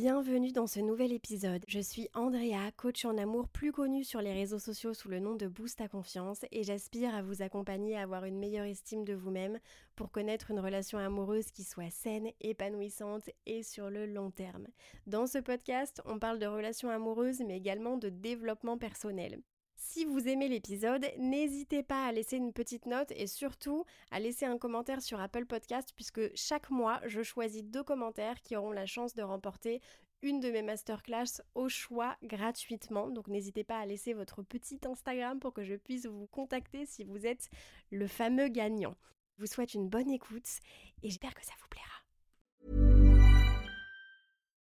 bienvenue dans ce nouvel épisode. Je suis Andrea, coach en amour plus connue sur les réseaux sociaux sous le nom de Boost à confiance et j'aspire à vous accompagner à avoir une meilleure estime de vous-même pour connaître une relation amoureuse qui soit saine, épanouissante et sur le long terme. Dans ce podcast, on parle de relations amoureuses mais également de développement personnel. Si vous aimez l'épisode, n'hésitez pas à laisser une petite note et surtout à laisser un commentaire sur Apple Podcast puisque chaque mois, je choisis deux commentaires qui auront la chance de remporter une de mes masterclass au choix gratuitement. Donc n'hésitez pas à laisser votre petit Instagram pour que je puisse vous contacter si vous êtes le fameux gagnant. Je vous souhaite une bonne écoute et j'espère que ça vous plaira.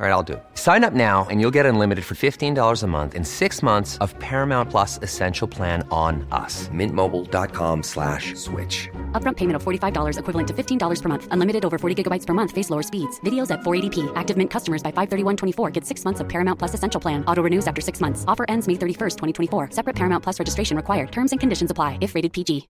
All right, I'll do it. Sign up now and you'll get unlimited for $15 a month in six months of Paramount Plus Essential Plan on us. Mintmobile.com slash switch. Upfront payment of $45 equivalent to $15 per month. Unlimited over 40 gigabytes per month. Face lower speeds. Videos at 480p. Active Mint customers by 531.24 get six months of Paramount Plus Essential Plan. Auto renews after six months. Offer ends May 31st, 2024. Separate Paramount Plus registration required. Terms and conditions apply if rated PG.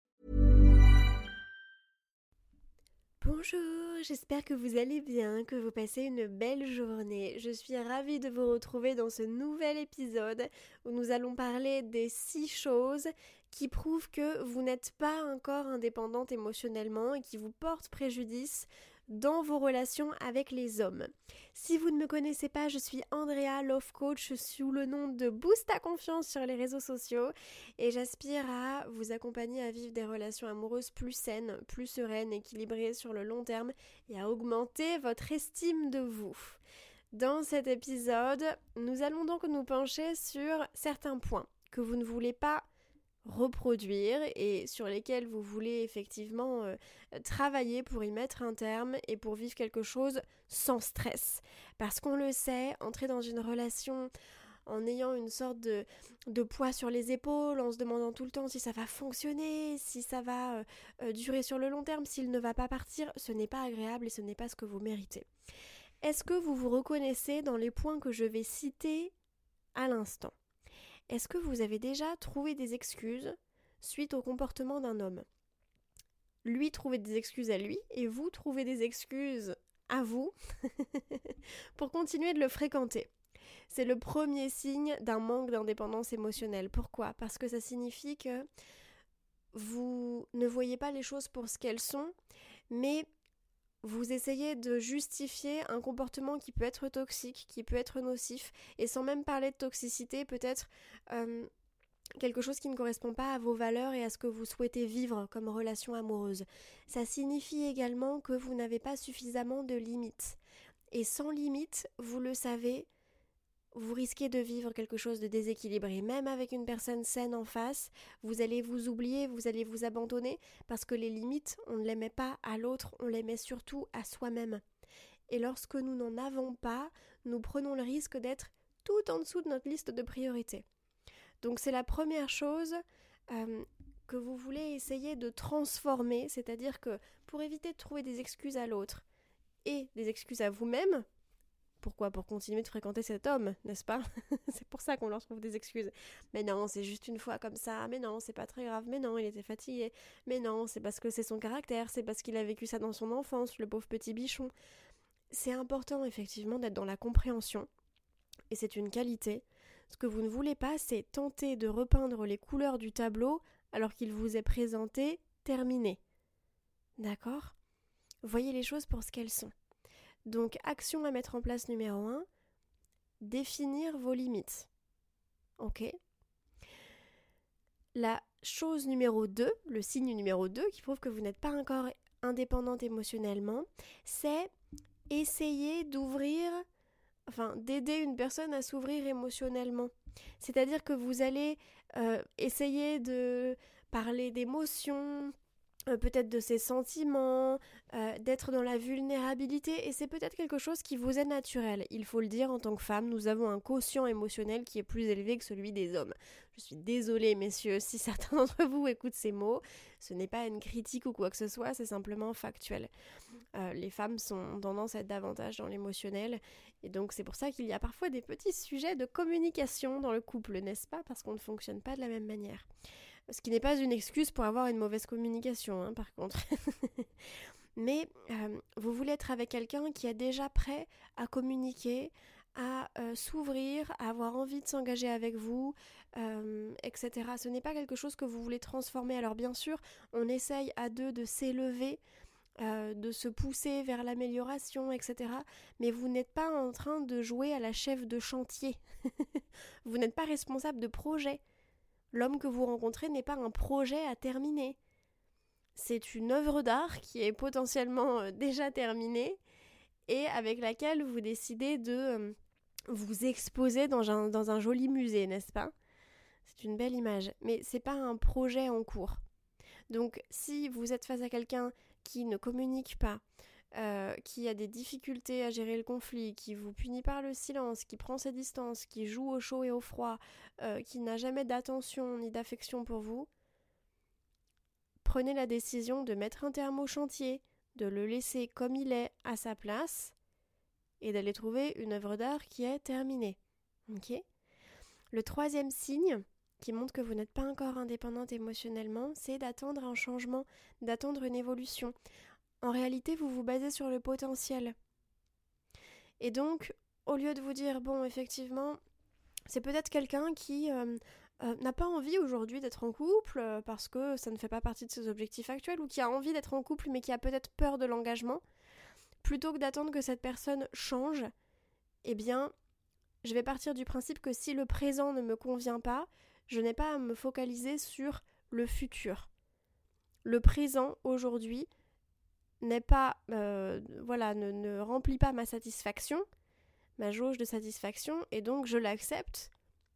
Bonjour, j'espère que vous allez bien, que vous passez une belle journée. Je suis ravie de vous retrouver dans ce nouvel épisode où nous allons parler des six choses qui prouvent que vous n'êtes pas encore indépendante émotionnellement et qui vous portent préjudice dans vos relations avec les hommes. Si vous ne me connaissez pas, je suis Andrea Love Coach sous le nom de Boost à confiance sur les réseaux sociaux et j'aspire à vous accompagner à vivre des relations amoureuses plus saines, plus sereines, équilibrées sur le long terme et à augmenter votre estime de vous. Dans cet épisode, nous allons donc nous pencher sur certains points que vous ne voulez pas reproduire et sur lesquels vous voulez effectivement euh, travailler pour y mettre un terme et pour vivre quelque chose sans stress. Parce qu'on le sait, entrer dans une relation en ayant une sorte de, poids sur les épaules, en se demandant tout le temps si ça va fonctionner, si ça va euh, euh, durer sur le long terme, s'il ne va pas partir, ce n'est pas agréable et ce n'est pas ce que vous méritez. Est-ce que vous vous reconnaissez dans les points que je vais citer à l'instant? Est-ce que vous avez déjà trouvé des excuses suite au comportement d'un homme? Lui trouver des excuses à lui et vous trouvez des excuses à vous pour continuer de le fréquenter. C'est le premier signe d'un manque d'indépendance émotionnelle. Pourquoi? Parce que ça signifie que vous ne voyez pas les choses pour ce qu'elles sont, mais vous essayez de justifier un comportement qui peut être toxique, qui peut être nocif, et sans même parler de toxicité, peut-être euh, quelque chose qui ne correspond pas à vos valeurs et à ce que vous souhaitez vivre comme relation amoureuse. Ça signifie également que vous n'avez pas suffisamment de limites. Et sans limites, vous le savez, vous risquez de vivre quelque chose de déséquilibré. Même avec une personne saine en face, vous allez vous oublier, vous allez vous abandonner, parce que les limites, on ne les met pas à l'autre, on les met surtout à soi-même. Et lorsque nous n'en avons pas, nous prenons le risque d'être tout en dessous de notre liste de priorités. Donc c'est la première chose euh, que vous voulez essayer de transformer, c'est-à-dire que pour éviter de trouver des excuses à l'autre et des excuses à vous-même, pourquoi? Pour continuer de fréquenter cet homme, n'est-ce pas? C'est pour ça qu'on leur trouve des excuses. Mais non, c'est juste une fois comme ça. Mais non, c'est pas très grave. Mais non, il était fatigué. Mais non, c'est parce que c'est son caractère. C'est parce qu'il a vécu ça dans son enfance, le pauvre petit bichon. C'est important, effectivement, d'être dans la compréhension. Et c'est une qualité. Ce que vous ne voulez pas, c'est tenter de repeindre les couleurs du tableau alors qu'il vous est présenté terminé. D'accord? Voyez les choses pour ce qu'elles sont. Donc, action à mettre en place numéro 1, définir vos limites. Ok La chose numéro 2, le signe numéro 2 qui prouve que vous n'êtes pas encore indépendante émotionnellement, c'est essayer d'ouvrir, enfin d'aider une personne à s'ouvrir émotionnellement. C'est-à-dire que vous allez euh, essayer de parler d'émotions, euh, peut-être de ses sentiments, euh, d'être dans la vulnérabilité, et c'est peut-être quelque chose qui vous est naturel. Il faut le dire, en tant que femme, nous avons un quotient émotionnel qui est plus élevé que celui des hommes. Je suis désolée, messieurs, si certains d'entre vous écoutent ces mots, ce n'est pas une critique ou quoi que ce soit, c'est simplement factuel. Euh, les femmes sont tendance à être davantage dans l'émotionnel, et donc c'est pour ça qu'il y a parfois des petits sujets de communication dans le couple, n'est-ce pas? Parce qu'on ne fonctionne pas de la même manière. Ce qui n'est pas une excuse pour avoir une mauvaise communication, hein, par contre. Mais euh, vous voulez être avec quelqu'un qui est déjà prêt à communiquer, à euh, s'ouvrir, à avoir envie de s'engager avec vous, euh, etc. Ce n'est pas quelque chose que vous voulez transformer. Alors bien sûr, on essaye à deux de s'élever, de se pousser vers l'amélioration, etc. Mais vous n'êtes pas en train de jouer à la chef de chantier. vous n'êtes pas responsable de projet. L'homme que vous rencontrez n'est pas un projet à terminer. C'est une œuvre d'art qui est potentiellement euh, déjà terminée et avec laquelle vous décidez de euh, vous exposer dans un, dans un joli musée, n'est-ce pas? C'est une belle image, mais c'est pas un projet en cours. Donc si vous êtes face à quelqu'un qui ne communique pas, euh, qui a des difficultés à gérer le conflit, qui vous punit par le silence, qui prend ses distances, qui joue au chaud et au froid, euh, qui n'a jamais d'attention ni d'affection pour vous, prenez la décision de mettre un terme au chantier, de le laisser comme il est à sa place et d'aller trouver une œuvre d'art qui est terminée. Le troisième signe qui montre que vous n'êtes pas encore indépendante émotionnellement, c'est d'attendre un changement, d'attendre une évolution en réalité, vous vous basez sur le potentiel. Et donc, au lieu de vous dire, bon, effectivement, c'est peut-être quelqu'un qui euh, euh, n'a pas envie aujourd'hui d'être en couple euh, parce que ça ne fait pas partie de ses objectifs actuels ou qui a envie d'être en couple mais qui a peut-être peur de l'engagement, plutôt que d'attendre que cette personne change, eh bien, je vais partir du principe que si le présent ne me convient pas, je n'ai pas à me focaliser sur le futur. Le présent, aujourd'hui, n'est pas, euh, voilà, ne, remplit pas ma satisfaction, ma jauge de satisfaction, et donc je l'accepte.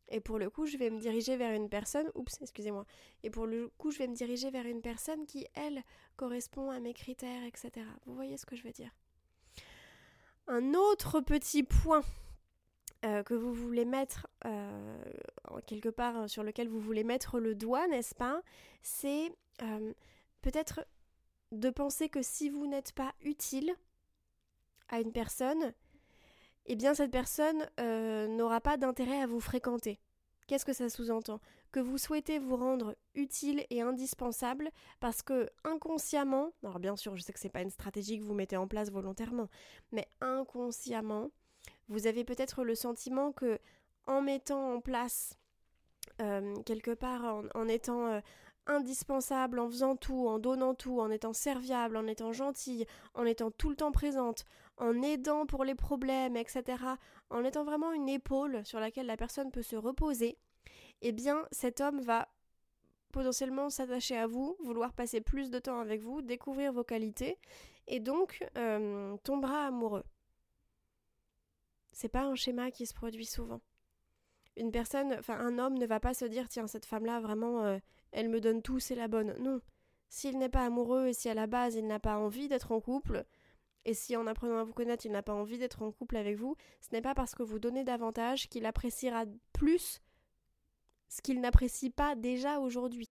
Et pour le coup, je vais me diriger vers une personne, oups, excusez-moi, et pour le coup, je vais me diriger vers une personne qui, elle, correspond à mes critères, etc. Vous voyez ce que je veux dire? Un autre petit point euh, que vous voulez mettre euh, quelque part sur lequel vous voulez mettre le doigt, n'est-ce pas? C'est peut-être de penser que si vous n'êtes pas utile à une personne, eh bien cette personne euh, n'aura pas d'intérêt à vous fréquenter. Qu'est-ce que ça sous-entend? Que vous souhaitez vous rendre utile et indispensable parce que inconsciemment, alors bien sûr, je sais que c'est pas une stratégie que vous mettez en place volontairement, mais inconsciemment, vous avez peut-être le sentiment que en mettant en place euh, quelque part, en, étant euh, indispensable en faisant tout, en donnant tout, en étant serviable, en étant gentille, en étant tout le temps présente, en aidant pour les problèmes, etc., en étant vraiment une épaule sur laquelle la personne peut se reposer, eh bien cet homme va potentiellement s'attacher à vous, vouloir passer plus de temps avec vous, découvrir vos qualités, et donc euh, tombera amoureux. C'est pas un schéma qui se produit souvent. Une personne, enfin un homme ne va pas se dire tiens cette femme là vraiment euh, elle me donne tout, c'est la bonne. Non. S'il n'est pas amoureux et si à la base il n'a pas envie d'être en couple, et si en apprenant à vous connaître il n'a pas envie d'être en couple avec vous, ce n'est pas parce que vous donnez davantage qu'il appréciera plus ce qu'il n'apprécie pas déjà aujourd'hui.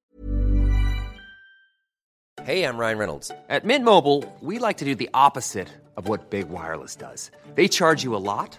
Hey, I'm Ryan Reynolds. At Mint Mobile, we like to do the opposite of what Big Wireless does. They charge you a lot.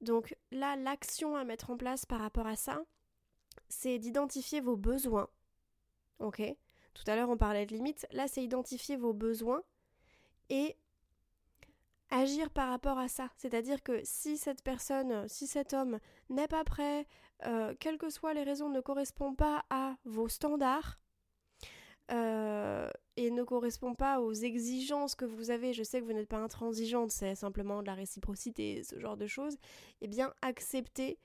Donc là, l'action à mettre en place par rapport à ça, c'est d'identifier vos besoins. OK Tout à l'heure, on parlait de limites. Là, c'est identifier vos besoins et agir par rapport à ça. C'est-à-dire que si cette personne, si cet homme n'est pas prêt, euh, quelles que soient les raisons, ne correspond pas à vos standards euh, et ne correspond pas aux exigences que vous avez, je sais que vous n'êtes pas intransigeante, c'est simplement de la réciprocité, ce genre de choses, eh bien acceptez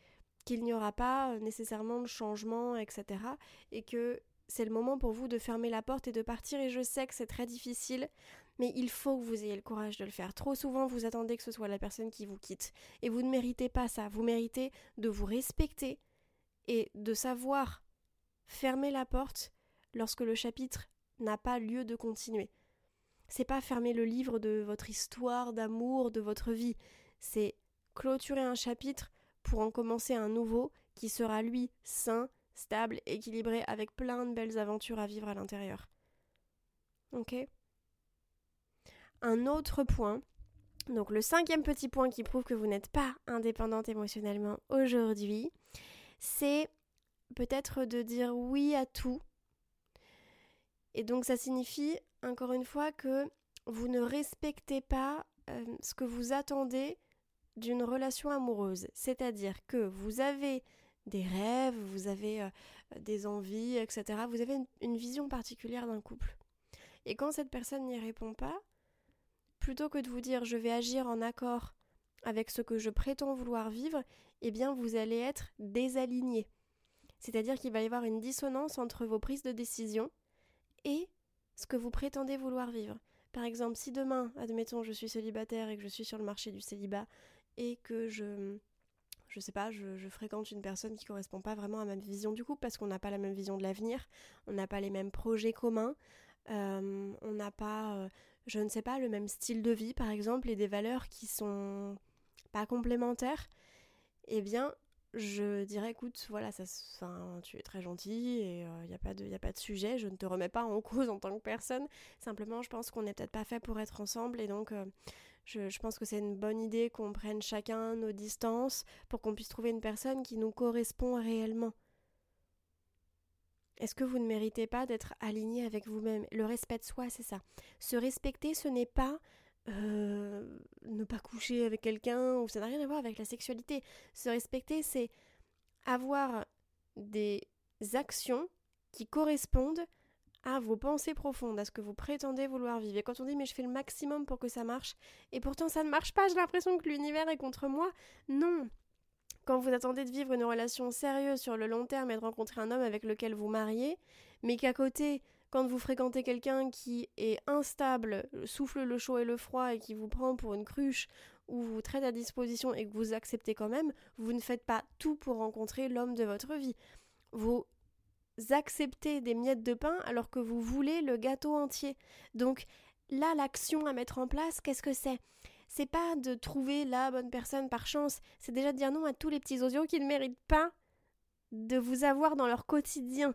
qu'il n'y aura pas nécessairement de changement, etc. Et que c'est le moment pour vous de fermer la porte et de partir. Et je sais que c'est très difficile, mais il faut que vous ayez le courage de le faire. Trop souvent, vous attendez que ce soit la personne qui vous quitte. Et vous ne méritez pas ça. Vous méritez de vous respecter et de savoir fermer la porte lorsque le chapitre n'a pas lieu de continuer. C'est pas fermer le livre de votre histoire d'amour, de votre vie. C'est clôturer un chapitre pour en commencer un nouveau qui sera lui sain, stable, équilibré, avec plein de belles aventures à vivre à l'intérieur. Ok? Un autre point, donc le cinquième petit point qui prouve que vous n'êtes pas indépendante émotionnellement aujourd'hui, c'est peut-être de dire oui à tout. Et donc ça signifie, encore une fois, que vous ne respectez pas euh, ce que vous attendez d'une relation amoureuse. C'est-à-dire que vous avez des rêves, vous avez euh, des envies, etc. Vous avez une, vision particulière d'un couple. Et quand cette personne n'y répond pas, plutôt que de vous dire je vais agir en accord avec ce que je prétends vouloir vivre, eh bien vous allez être désaligné. C'est-à-dire qu'il va y avoir une dissonance entre vos prises de décision et ce que vous prétendez vouloir vivre. Par exemple, si demain, admettons, je suis célibataire et que je suis sur le marché du célibat et que je je sais pas, je, fréquente une personne qui correspond pas vraiment à ma vision du couple parce qu'on n'a pas la même vision de l'avenir, on n'a pas les mêmes projets communs, euh, on n'a pas, euh, je ne sais pas, le même style de vie par exemple et des valeurs qui sont pas complémentaires, eh bien je dirais écoute voilà ça enfin tu es très gentil et il euh, n'y a pas de a pas de sujet je ne te remets pas en cause en tant que personne simplement je pense qu'on n'est peut-être pas fait pour être ensemble et donc je, pense que c'est une bonne idée qu'on prenne chacun nos distances pour qu'on puisse trouver une personne qui nous correspond réellement. Est-ce que vous ne méritez pas d'être aligné avec vous-même? Le respect de soi, c'est ça. Se respecter, ce n'est pas euh, ne pas coucher avec quelqu'un, ou ça n'a rien à voir avec la sexualité. Se respecter, c'est avoir des actions qui correspondent à vos pensées profondes, à ce que vous prétendez vouloir vivre. Et quand on dit mais je fais le maximum pour que ça marche, et pourtant ça ne marche pas, j'ai l'impression que l'univers est contre moi. Non. Quand vous attendez de vivre une relation sérieuse sur le long terme et de rencontrer un homme avec lequel vous mariez, mais qu'à côté, quand vous fréquentez quelqu'un qui est instable, souffle le chaud et le froid et qui vous prend pour une cruche ou vous traite à disposition et que vous acceptez quand même, vous ne faites pas tout pour rencontrer l'homme de votre vie. Vous acceptez des miettes de pain alors que vous voulez le gâteau entier. Donc là, l'action à mettre en place, qu'est-ce que c'est? C'est pas de trouver la bonne personne par chance, c'est déjà de dire non à tous les petits osios qui ne méritent pas de vous avoir dans leur quotidien.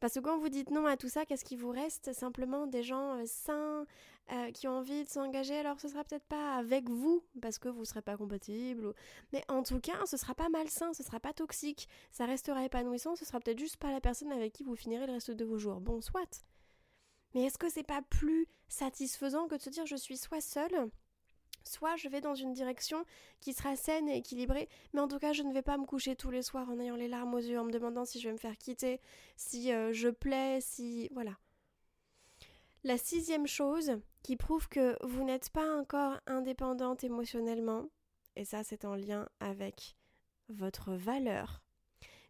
Parce que quand vous dites non à tout ça, qu'est-ce qui vous reste? Simplement des gens euh, sains, euh, qui ont envie de s'engager, alors ce sera peut-être pas avec vous, parce que vous ne serez pas compatible, mais en tout cas, ce sera pas malsain, ce sera pas toxique, ça restera épanouissant, ce sera peut-être juste pas la personne avec qui vous finirez le reste de vos jours. Bon, soit. Mais est-ce que c'est pas plus satisfaisant que de se dire je suis soit seule, Soit je vais dans une direction qui sera saine et équilibrée, mais en tout cas je ne vais pas me coucher tous les soirs en ayant les larmes aux yeux, en me demandant si je vais me faire quitter, si euh, je plais, si... voilà. La sixième chose qui prouve que vous n'êtes pas encore indépendante émotionnellement, et ça c'est en lien avec votre valeur,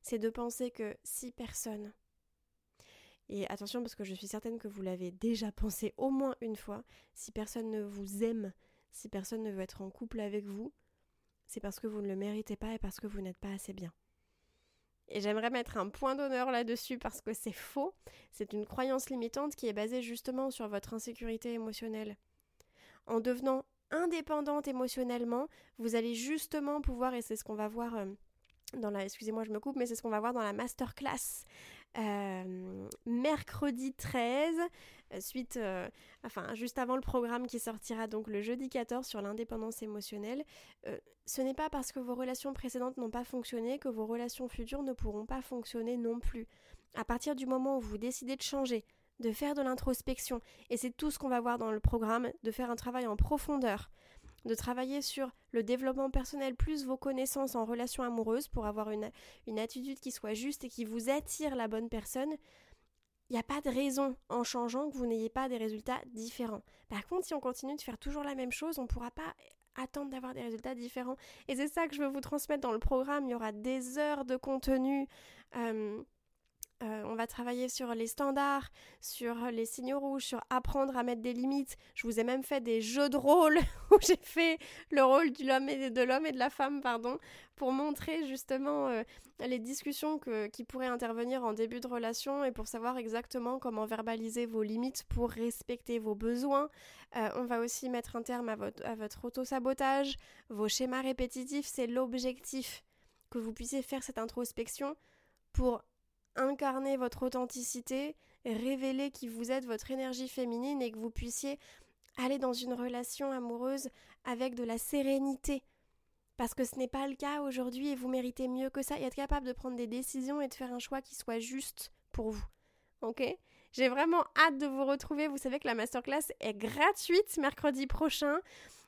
c'est de penser que si personne, et attention parce que je suis certaine que vous l'avez déjà pensé au moins une fois, si personne ne vous aime, si personne ne veut être en couple avec vous, c'est parce que vous ne le méritez pas et parce que vous n'êtes pas assez bien. Et j'aimerais mettre un point d'honneur là-dessus parce que c'est faux. C'est une croyance limitante qui est basée justement sur votre insécurité émotionnelle. En devenant indépendante émotionnellement, vous allez justement pouvoir, et c'est ce qu'on va voir euh, dans la, excusez-moi je me coupe, mais c'est ce qu'on va voir dans la masterclass euh, mercredi 13, euh, suite, enfin juste avant le programme qui sortira donc le jeudi 14 sur l'indépendance émotionnelle. ce n'est pas parce que vos relations précédentes n'ont pas fonctionné que vos relations futures ne pourront pas fonctionner non plus. À partir du moment où vous décidez de changer, de faire de l'introspection. Et c'est tout ce qu'on va voir dans le programme, de faire un travail en profondeur, de travailler sur le développement personnel plus vos connaissances en relation amoureuse pour avoir une, attitude qui soit juste et qui vous attire la bonne personne. Il n'y a pas de raison en changeant que vous n'ayez pas des résultats différents. Par contre, si on continue de faire toujours la même chose, on ne pourra pas attendre d'avoir des résultats différents. Et c'est ça que je veux vous transmettre dans le programme. Il y aura des heures de contenu. Euh, euh, on va travailler sur les standards, sur les signaux rouges, sur apprendre à mettre des limites. Je vous ai même fait des jeux de rôle où j'ai fait le rôle de l'homme et de l'homme et de la femme, pardon, pour montrer justement euh, les discussions qui pourraient intervenir en début de relation et pour savoir exactement comment verbaliser vos limites pour respecter vos besoins. Euh, on va aussi mettre un terme à votre, à votre auto-sabotage, vos schémas répétitifs, c'est l'objectif que vous puissiez faire cette introspection pour incarner votre authenticité, révéler qui vous êtes, votre énergie féminine et que vous puissiez aller dans une relation amoureuse avec de la sérénité. Parce que ce n'est pas le cas aujourd'hui et vous méritez mieux que ça et être capable de prendre des décisions et de faire un choix qui soit juste pour vous. Ok? J'ai vraiment hâte de vous retrouver. Vous savez que la masterclass est gratuite mercredi prochain.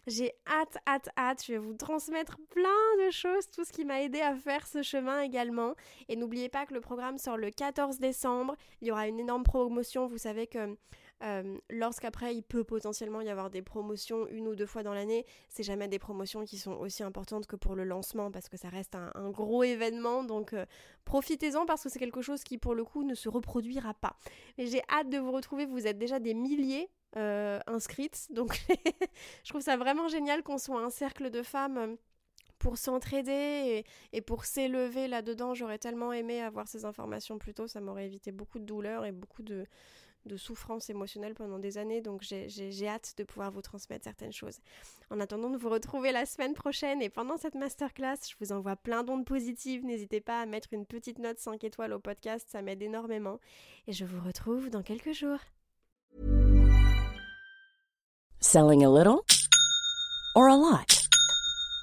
J'ai hâte, hâte, hâte. Je vais vous transmettre plein de choses, tout ce qui m'a aidé à faire ce chemin également. Et n'oubliez pas que le programme sort le 14 décembre. Il y aura une énorme promotion. Vous savez que euh, lorsqu'après il peut potentiellement y avoir des promotions une ou deux fois dans l'année, c'est jamais des promotions qui sont aussi importantes que pour le lancement parce que ça reste un, gros événement. Donc euh, profitez-en parce que c'est quelque chose qui pour le coup ne se reproduira pas. Mais j'ai hâte de vous retrouver. Vous êtes déjà des milliers euh, inscrites. Donc je trouve ça vraiment génial qu'on soit un cercle de femmes euh, pour s'entraider et, pour s'élever là-dedans. J'aurais tellement aimé avoir ces informations plus tôt, ça m'aurait évité beaucoup de douleurs et beaucoup de, de souffrance émotionnelle pendant des années, donc j'ai hâte de pouvoir vous transmettre certaines choses. En attendant de vous retrouver la semaine prochaine et pendant cette masterclass, je vous envoie plein d'ondes positives. N'hésitez pas à mettre une petite note 5 étoiles au podcast, ça m'aide énormément. Et je vous retrouve dans quelques jours. Selling a little or a lot?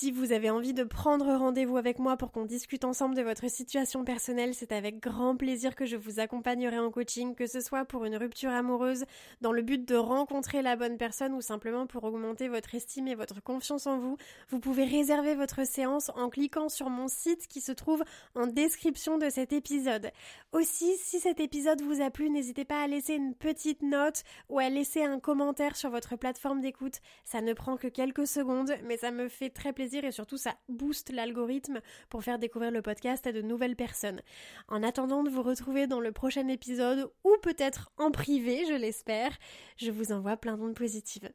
Si vous avez envie de prendre rendez-vous avec moi pour qu'on discute ensemble de votre situation personnelle, c'est avec grand plaisir que je vous accompagnerai en coaching, que ce soit pour une rupture amoureuse, dans le but de rencontrer la bonne personne ou simplement pour augmenter votre estime et votre confiance en vous. Vous pouvez réserver votre séance en cliquant sur mon site qui se trouve en description de cet épisode. Aussi, si cet épisode vous a plu, n'hésitez pas à laisser une petite note ou à laisser un commentaire sur votre plateforme d'écoute. Ça ne prend que quelques secondes, mais ça me fait très et surtout ça booste l'algorithme pour faire découvrir le podcast à de nouvelles personnes. En attendant de vous retrouver dans le prochain épisode ou peut-être en privé, je l'espère, je vous envoie plein d'ondes positives.